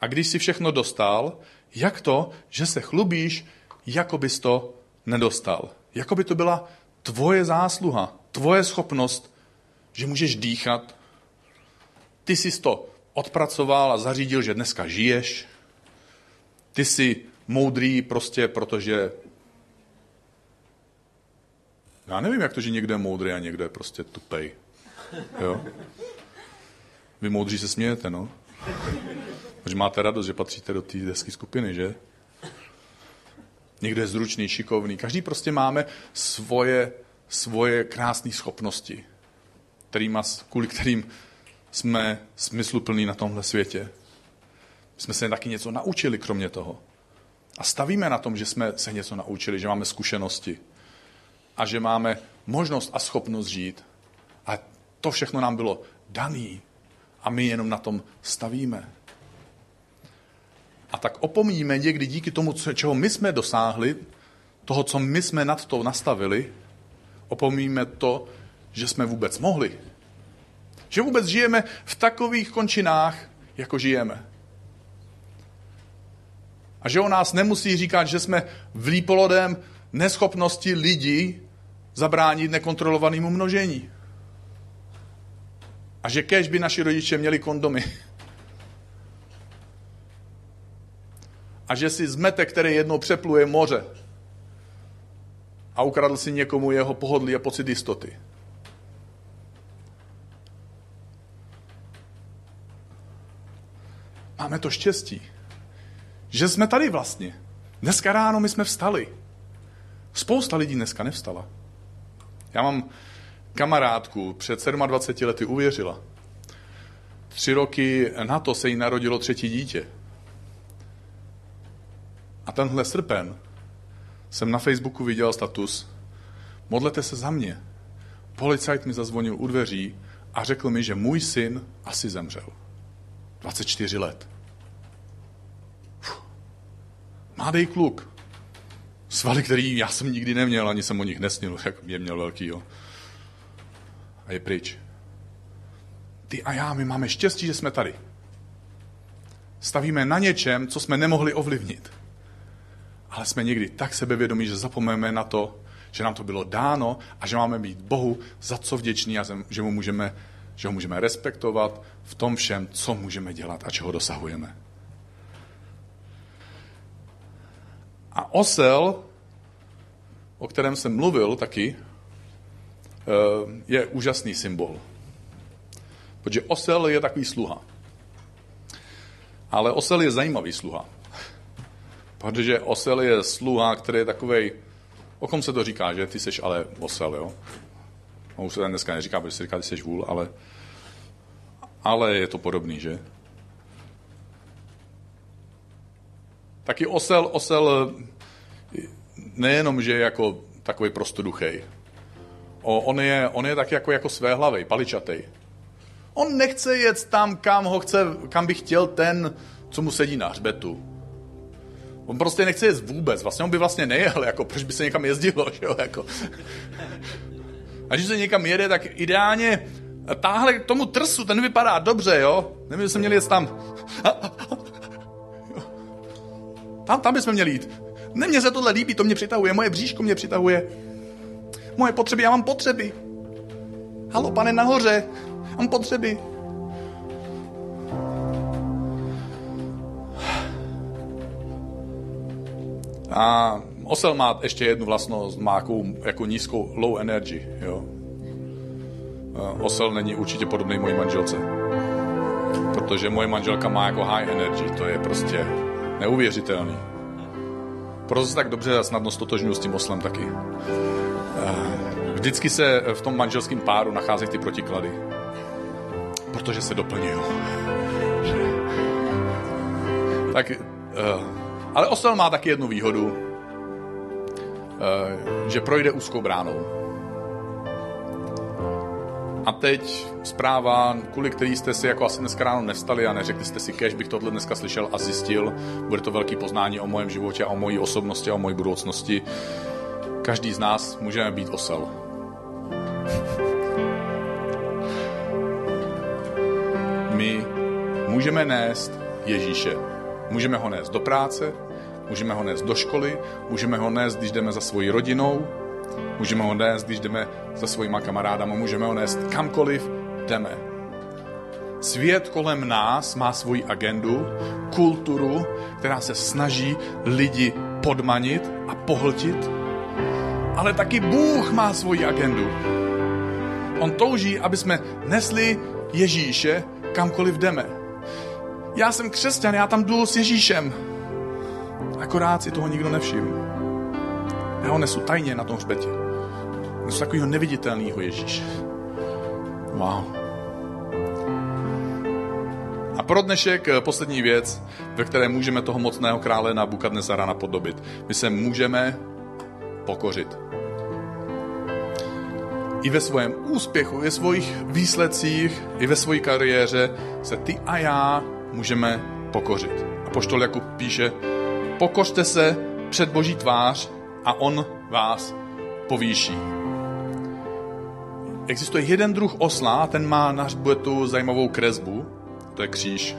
a když jsi všechno dostal, jak to, že se chlubíš, jako bys to nedostal? Jako by to byla tvoje zásluha, tvoje schopnost, že můžeš dýchat. Ty jsi to odpracoval a zařídil, že dneska žiješ. Ty jsi moudrý prostě, protože já nevím, jak to, že někdo je moudrý a někdo je prostě tupej. Jo? Vy moudří se smějete, no. Protože máte radost, že patříte do té desky skupiny, že? Někdo je zručný, šikovný. Každý prostě máme svoje, svoje krásné schopnosti, kterýma, kvůli kterým jsme smysluplní na tomhle světě. My jsme se taky něco naučili kromě toho. A stavíme na tom, že jsme se něco naučili, že máme zkušenosti a že máme možnost a schopnost žít. A to všechno nám bylo daný a my jenom na tom stavíme. A tak opomíjíme někdy díky tomu, čeho my jsme dosáhli, toho, co my jsme nad to nastavili, opomíjíme to, že jsme vůbec mohli. Že vůbec žijeme v takových končinách, jako žijeme. A že o nás nemusí říkat, že jsme v lípolodém neschopnosti lidí zabránit nekontrolovanému množení. A že kež by naši rodiče měli kondomy. A že si zmete, který jednou přepluje moře a ukradl si někomu jeho pohodlí a pocit jistoty. Máme to štěstí, že jsme tady vlastně. Dneska ráno my jsme vstali. Spousta lidí dneska nevstala. Já mám kamarádku, před 27 lety uvěřila. Tři roky na to se jí narodilo třetí dítě. A tenhle srpen jsem na Facebooku viděl status Modlete se za mě. Policajt mi zazvonil u dveří a řekl mi, že můj syn asi zemřel. 24 let. Mladý kluk. Svaly, který já jsem nikdy neměl, ani jsem o nich nesnil, [laughs] jak mě měl velký. Jo. A je pryč. Ty a já, my máme štěstí, že jsme tady. Stavíme na něčem, co jsme nemohli ovlivnit. Ale jsme někdy tak sebevědomí, že zapomeneme na to, že nám to bylo dáno a že máme být Bohu za co vděční a že, mu můžeme, že ho můžeme respektovat v tom všem, co můžeme dělat a čeho dosahujeme. A osel, o kterém jsem mluvil taky, eh, je úžasný symbol. Protože osel je takový sluha. Ale osel je zajímavý sluha. Protože osel je sluha, který je takový, o kom se to říká, že ty seš ale osel, jo? On už se dneska neříká, protože se říká, ty seš vůl, ale, ale je to podobný, že? Taky osel, osel nejenom, že je jako takový prostoduchej. On je, on je taky jako, jako své hlavy, paličatej. On nechce jet tam, kam, ho chce, kam by chtěl ten, co mu sedí na hřbetu. On prostě nechce jet vůbec. Vlastně on by vlastně nejel, jako proč by se někam jezdilo, že jo, jako. A když se někam jede, tak ideálně táhle k tomu trsu, ten vypadá dobře, jo. Nevím, že jsme měli jet tam. Tam, tam bychom měli jít. Ne, mně se tohle líbí, to mě přitahuje, moje bříško mě přitahuje. Moje potřeby, já mám potřeby. Halo, pane, nahoře, mám potřeby. A osel má ještě jednu vlastnost, má jakou, jako nízkou low energy. Jo. Osel není určitě podobný mojí manželce. Protože moje manželka má jako high energy, to je prostě neuvěřitelný. Proto se tak dobře a snadno stotožňuji s tím oslem taky. Vždycky se v tom manželském páru nacházejí ty protiklady. Protože se doplňují. Tak, ale osel má taky jednu výhodu, že projde úzkou bránou. A teď zpráva, kvůli který jste si jako asi dneska ráno nevstali a neřekli jste si, kež bych tohle dneska slyšel a zjistil. Bude to velký poznání o mojem životě o mojí osobnosti a o mojí budoucnosti. Každý z nás můžeme být osel. My můžeme nést Ježíše. Můžeme ho nést do práce, můžeme ho nést do školy, můžeme ho nést, když jdeme za svojí rodinou, můžeme ho nést, když jdeme za svýma kamarádama, můžeme ho nést kamkoliv jdeme. Svět kolem nás má svoji agendu, kulturu, která se snaží lidi podmanit a pohltit, ale taky Bůh má svoji agendu. On touží, aby jsme nesli Ježíše kamkoliv jdeme. Já jsem křesťan, já tam jdu s Ježíšem. Akorát si toho nikdo nevšiml. Já ho nesu tajně na tom hřbetě. Nesu takového neviditelného Ježíše. Wow. A pro dnešek eh, poslední věc, ve které můžeme toho mocného krále na Bukadnesara napodobit. My se můžeme pokořit. I ve svém úspěchu, ve svých výsledcích, i ve své kariéře se ty a já můžeme pokořit. A poštol Jakub píše, pokořte se před Boží tvář a on vás povýší. Existuje jeden druh osla ten má na tu zajímavou kresbu, to je kříž.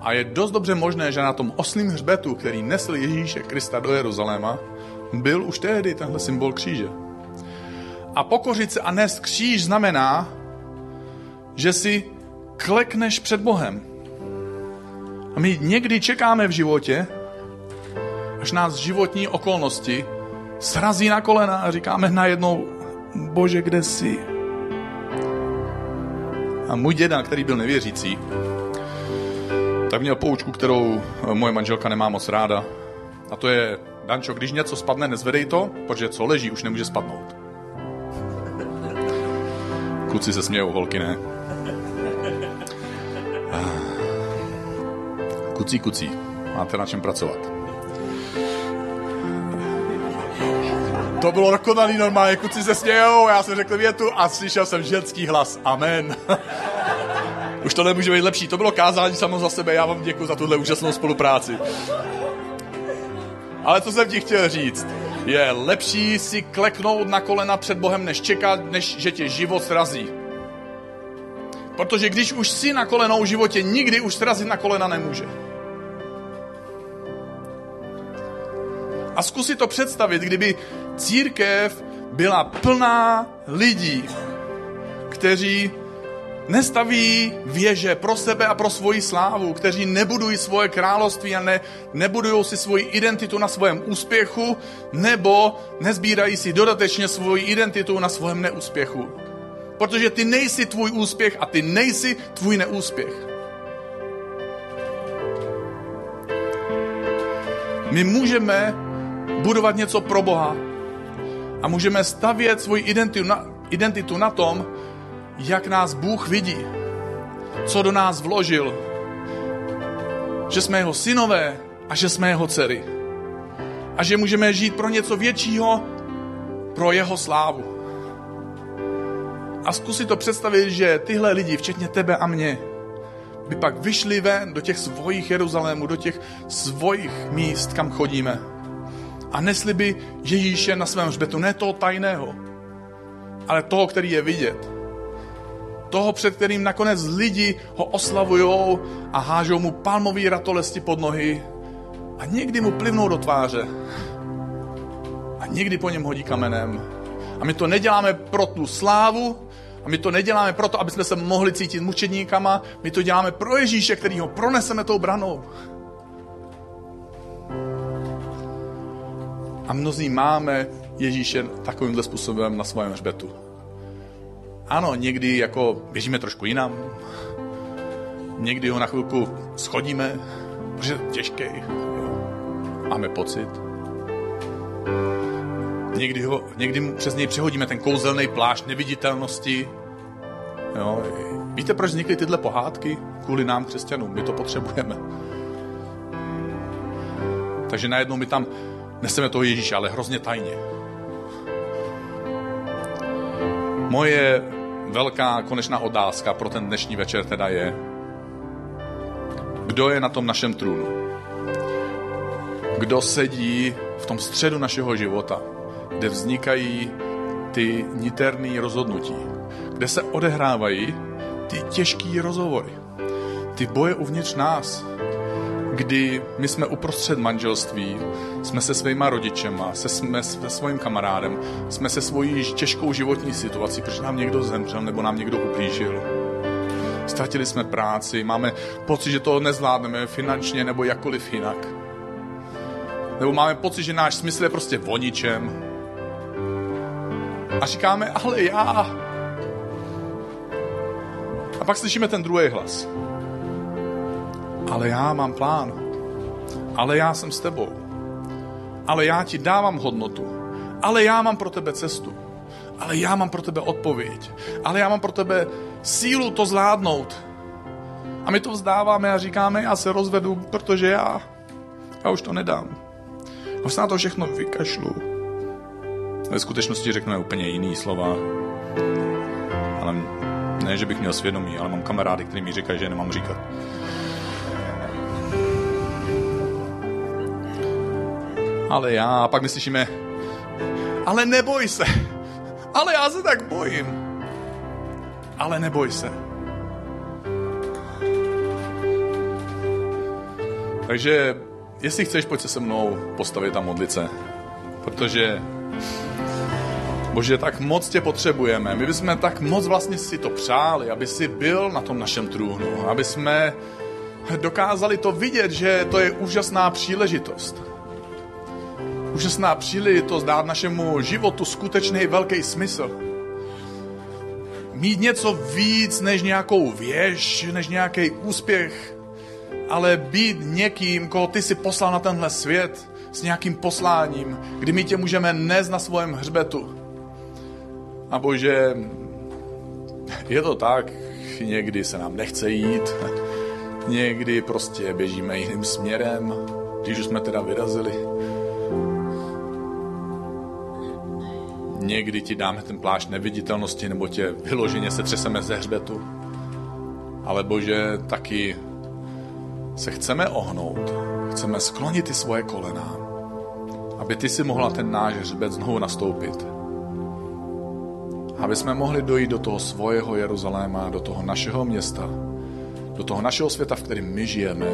A je dost dobře možné, že na tom oslým hřbetu, který nesl Ježíše Krista do Jeruzaléma, byl už tehdy tenhle symbol kříže. A pokořit se a nést kříž znamená, že si klekneš před Bohem. A my někdy čekáme v životě, až nás životní okolnosti srazí na kolena a říkáme najednou, Bože, kde jsi? A můj děda, který byl nevěřící, tak měl poučku, kterou moje manželka nemá moc ráda. A to je, Dančo, když něco spadne, nezvedej to, protože co leží, už nemůže spadnout. Kluci se smějou, holky ne. Kucí, kucí. Máte na čem pracovat. To bylo dokonalý normálně, kluci se smějou, já jsem řekl větu a slyšel jsem ženský hlas. Amen. [laughs] Už to nemůže být lepší. To bylo kázání samo za sebe, já vám děkuji za tuhle úžasnou spolupráci. Ale co jsem ti chtěl říct? Je lepší si kleknout na kolena před Bohem, než čekat, než že tě život srazí. Protože když už si na kolenou v životě, nikdy už srazit na kolena nemůže. A zkusit to představit, kdyby církev byla plná lidí, kteří nestaví věže pro sebe a pro svoji slávu, kteří nebudují svoje království a ne, nebudují si svoji identitu na svém úspěchu, nebo nezbírají si dodatečně svoji identitu na svém neúspěchu. Protože ty nejsi tvůj úspěch a ty nejsi tvůj neúspěch. My můžeme budovat něco pro Boha a můžeme stavět svoji identitu na, identitu na tom, jak nás Bůh vidí, co do nás vložil, že jsme jeho synové a že jsme jeho dcery. A že můžeme žít pro něco většího, pro jeho slávu. A zkusit to představit, že tyhle lidi, včetně tebe a mě, by pak vyšli ven do těch svojich Jeruzalémů, do těch svojich míst, kam chodíme. A nesli by Ježíše na svém hřbetu, ne toho tajného, ale toho, který je vidět toho, před kterým nakonec lidi ho oslavují a hážou mu palmový ratolesti pod nohy a někdy mu plivnou do tváře a někdy po něm hodí kamenem. A my to neděláme pro tu slávu, a my to neděláme proto, aby jsme se mohli cítit mučedníkama, my to děláme pro Ježíše, který ho proneseme tou branou. A mnozí máme Ježíše takovýmhle způsobem na svém hřbetu. Ano, někdy jako běžíme trošku jinam, někdy ho na chvilku schodíme, protože je těžký. Máme pocit. Někdy, ho, někdy přes něj přehodíme ten kouzelný plášť neviditelnosti. Jo. Víte, proč vznikly tyhle pohádky? Kvůli nám, křesťanům. My to potřebujeme. Takže najednou my tam neseme toho Ježíše, ale hrozně tajně. Moje velká konečná otázka pro ten dnešní večer teda je, kdo je na tom našem trůnu? Kdo sedí v tom středu našeho života, kde vznikají ty niterné rozhodnutí, kde se odehrávají ty těžké rozhovory, ty boje uvnitř nás, kdy my jsme uprostřed manželství, jsme se svýma rodičema, se, jsme se svým kamarádem, jsme se svojí těžkou životní situací, protože nám někdo zemřel nebo nám někdo ublížil. Ztratili jsme práci, máme pocit, že to nezvládneme finančně nebo jakkoliv jinak. Nebo máme pocit, že náš smysl je prostě o ničem. A říkáme, ale já. A pak slyšíme ten druhý hlas ale já mám plán. Ale já jsem s tebou. Ale já ti dávám hodnotu. Ale já mám pro tebe cestu. Ale já mám pro tebe odpověď. Ale já mám pro tebe sílu to zvládnout. A my to vzdáváme a říkáme, já se rozvedu, protože já, já už to nedám. Už se na to všechno vykašlu. Ve skutečnosti řekneme úplně jiný slova. Ale ne, že bych měl svědomí, ale mám kamarády, kteří mi říkají, že nemám říkat. Ale já. A pak my slyšíme, ale neboj se. Ale já se tak bojím. Ale neboj se. Takže jestli chceš, pojď se se mnou postavit a modlit se. Protože Bože, tak moc tě potřebujeme. My bychom tak moc vlastně si to přáli, aby si byl na tom našem trůnu, aby jsme dokázali to vidět, že to je úžasná příležitost úžasná příležitost dát našemu životu skutečný velký smysl. Mít něco víc než nějakou věž, než nějaký úspěch, ale být někým, koho ty si poslal na tenhle svět s nějakým posláním, kdy my tě můžeme nést na svém hřbetu. A bože, je to tak, někdy se nám nechce jít, někdy prostě běžíme jiným směrem, když už jsme teda vyrazili. Někdy ti dáme ten plášť neviditelnosti, nebo tě vyloženě se třeseme ze hřbetu. Ale Bože, taky se chceme ohnout, chceme sklonit ty svoje kolena, aby ty si mohla ten náš hřbet znovu nastoupit. Aby jsme mohli dojít do toho svého Jeruzaléma, do toho našeho města, do toho našeho světa, v kterém my žijeme,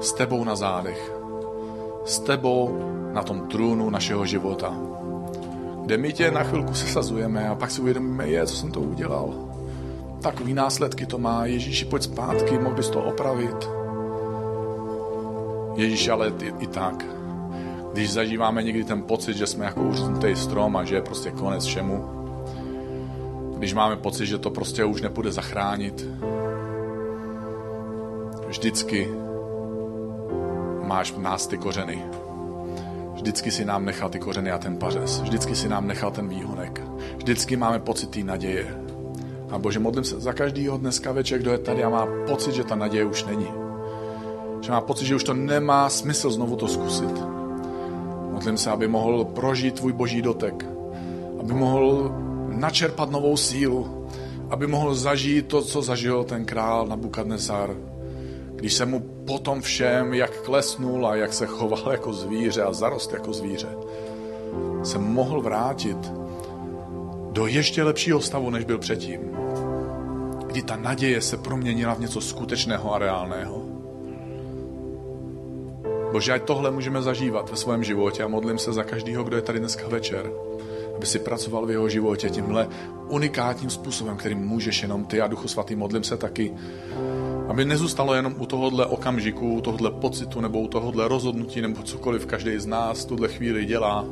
s tebou na zádech, s tebou na tom trůnu našeho života kde my tě na chvilku sesazujeme a pak si uvědomíme, je, co jsem to udělal. Takový následky to má. Ježíši, pojď zpátky, mohl bys to opravit. Ježíš, ale i, i tak. Když zažíváme někdy ten pocit, že jsme jako uříznutý strom a že je prostě konec všemu. Když máme pocit, že to prostě už nepůjde zachránit. Vždycky máš v nás ty kořeny Vždycky si nám nechal ty kořeny a ten pařez. Vždycky si nám nechal ten výhonek. Vždycky máme pocit té naděje. A Bože, modlím se za každýho dneska večer, kdo je tady a má pocit, že ta naděje už není. Že má pocit, že už to nemá smysl znovu to zkusit. Modlím se, aby mohl prožít tvůj boží dotek. Aby mohl načerpat novou sílu. Aby mohl zažít to, co zažil ten král Nabukadnesar když se mu potom všem, jak klesnul a jak se choval jako zvíře a zarost jako zvíře, se mohl vrátit do ještě lepšího stavu, než byl předtím. Kdy ta naděje se proměnila v něco skutečného a reálného. Bože, ať tohle můžeme zažívat ve svém životě a modlím se za každého, kdo je tady dneska večer, aby si pracoval v jeho životě tímhle unikátním způsobem, kterým můžeš jenom ty a Duchu Svatý. Modlím se taky, aby nezůstalo jenom u tohohle okamžiku, u tohohle pocitu nebo u tohohle rozhodnutí nebo cokoliv každý z nás tuhle chvíli dělá.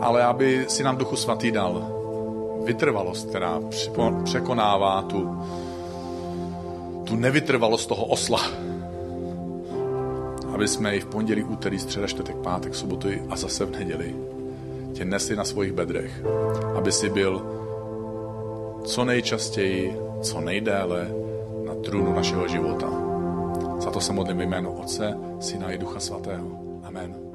Ale aby si nám Duchu Svatý dal vytrvalost, která překonává tu, tu nevytrvalost toho osla. Aby jsme i v pondělí, úterý, středa, čtvrtek, pátek, sobotu a zase v neděli tě nesli na svých bedrech. Aby si byl co nejčastěji co nejdéle na trůnu našeho života. Za to se modlím jméno Otce, Syna i Ducha Svatého. Amen.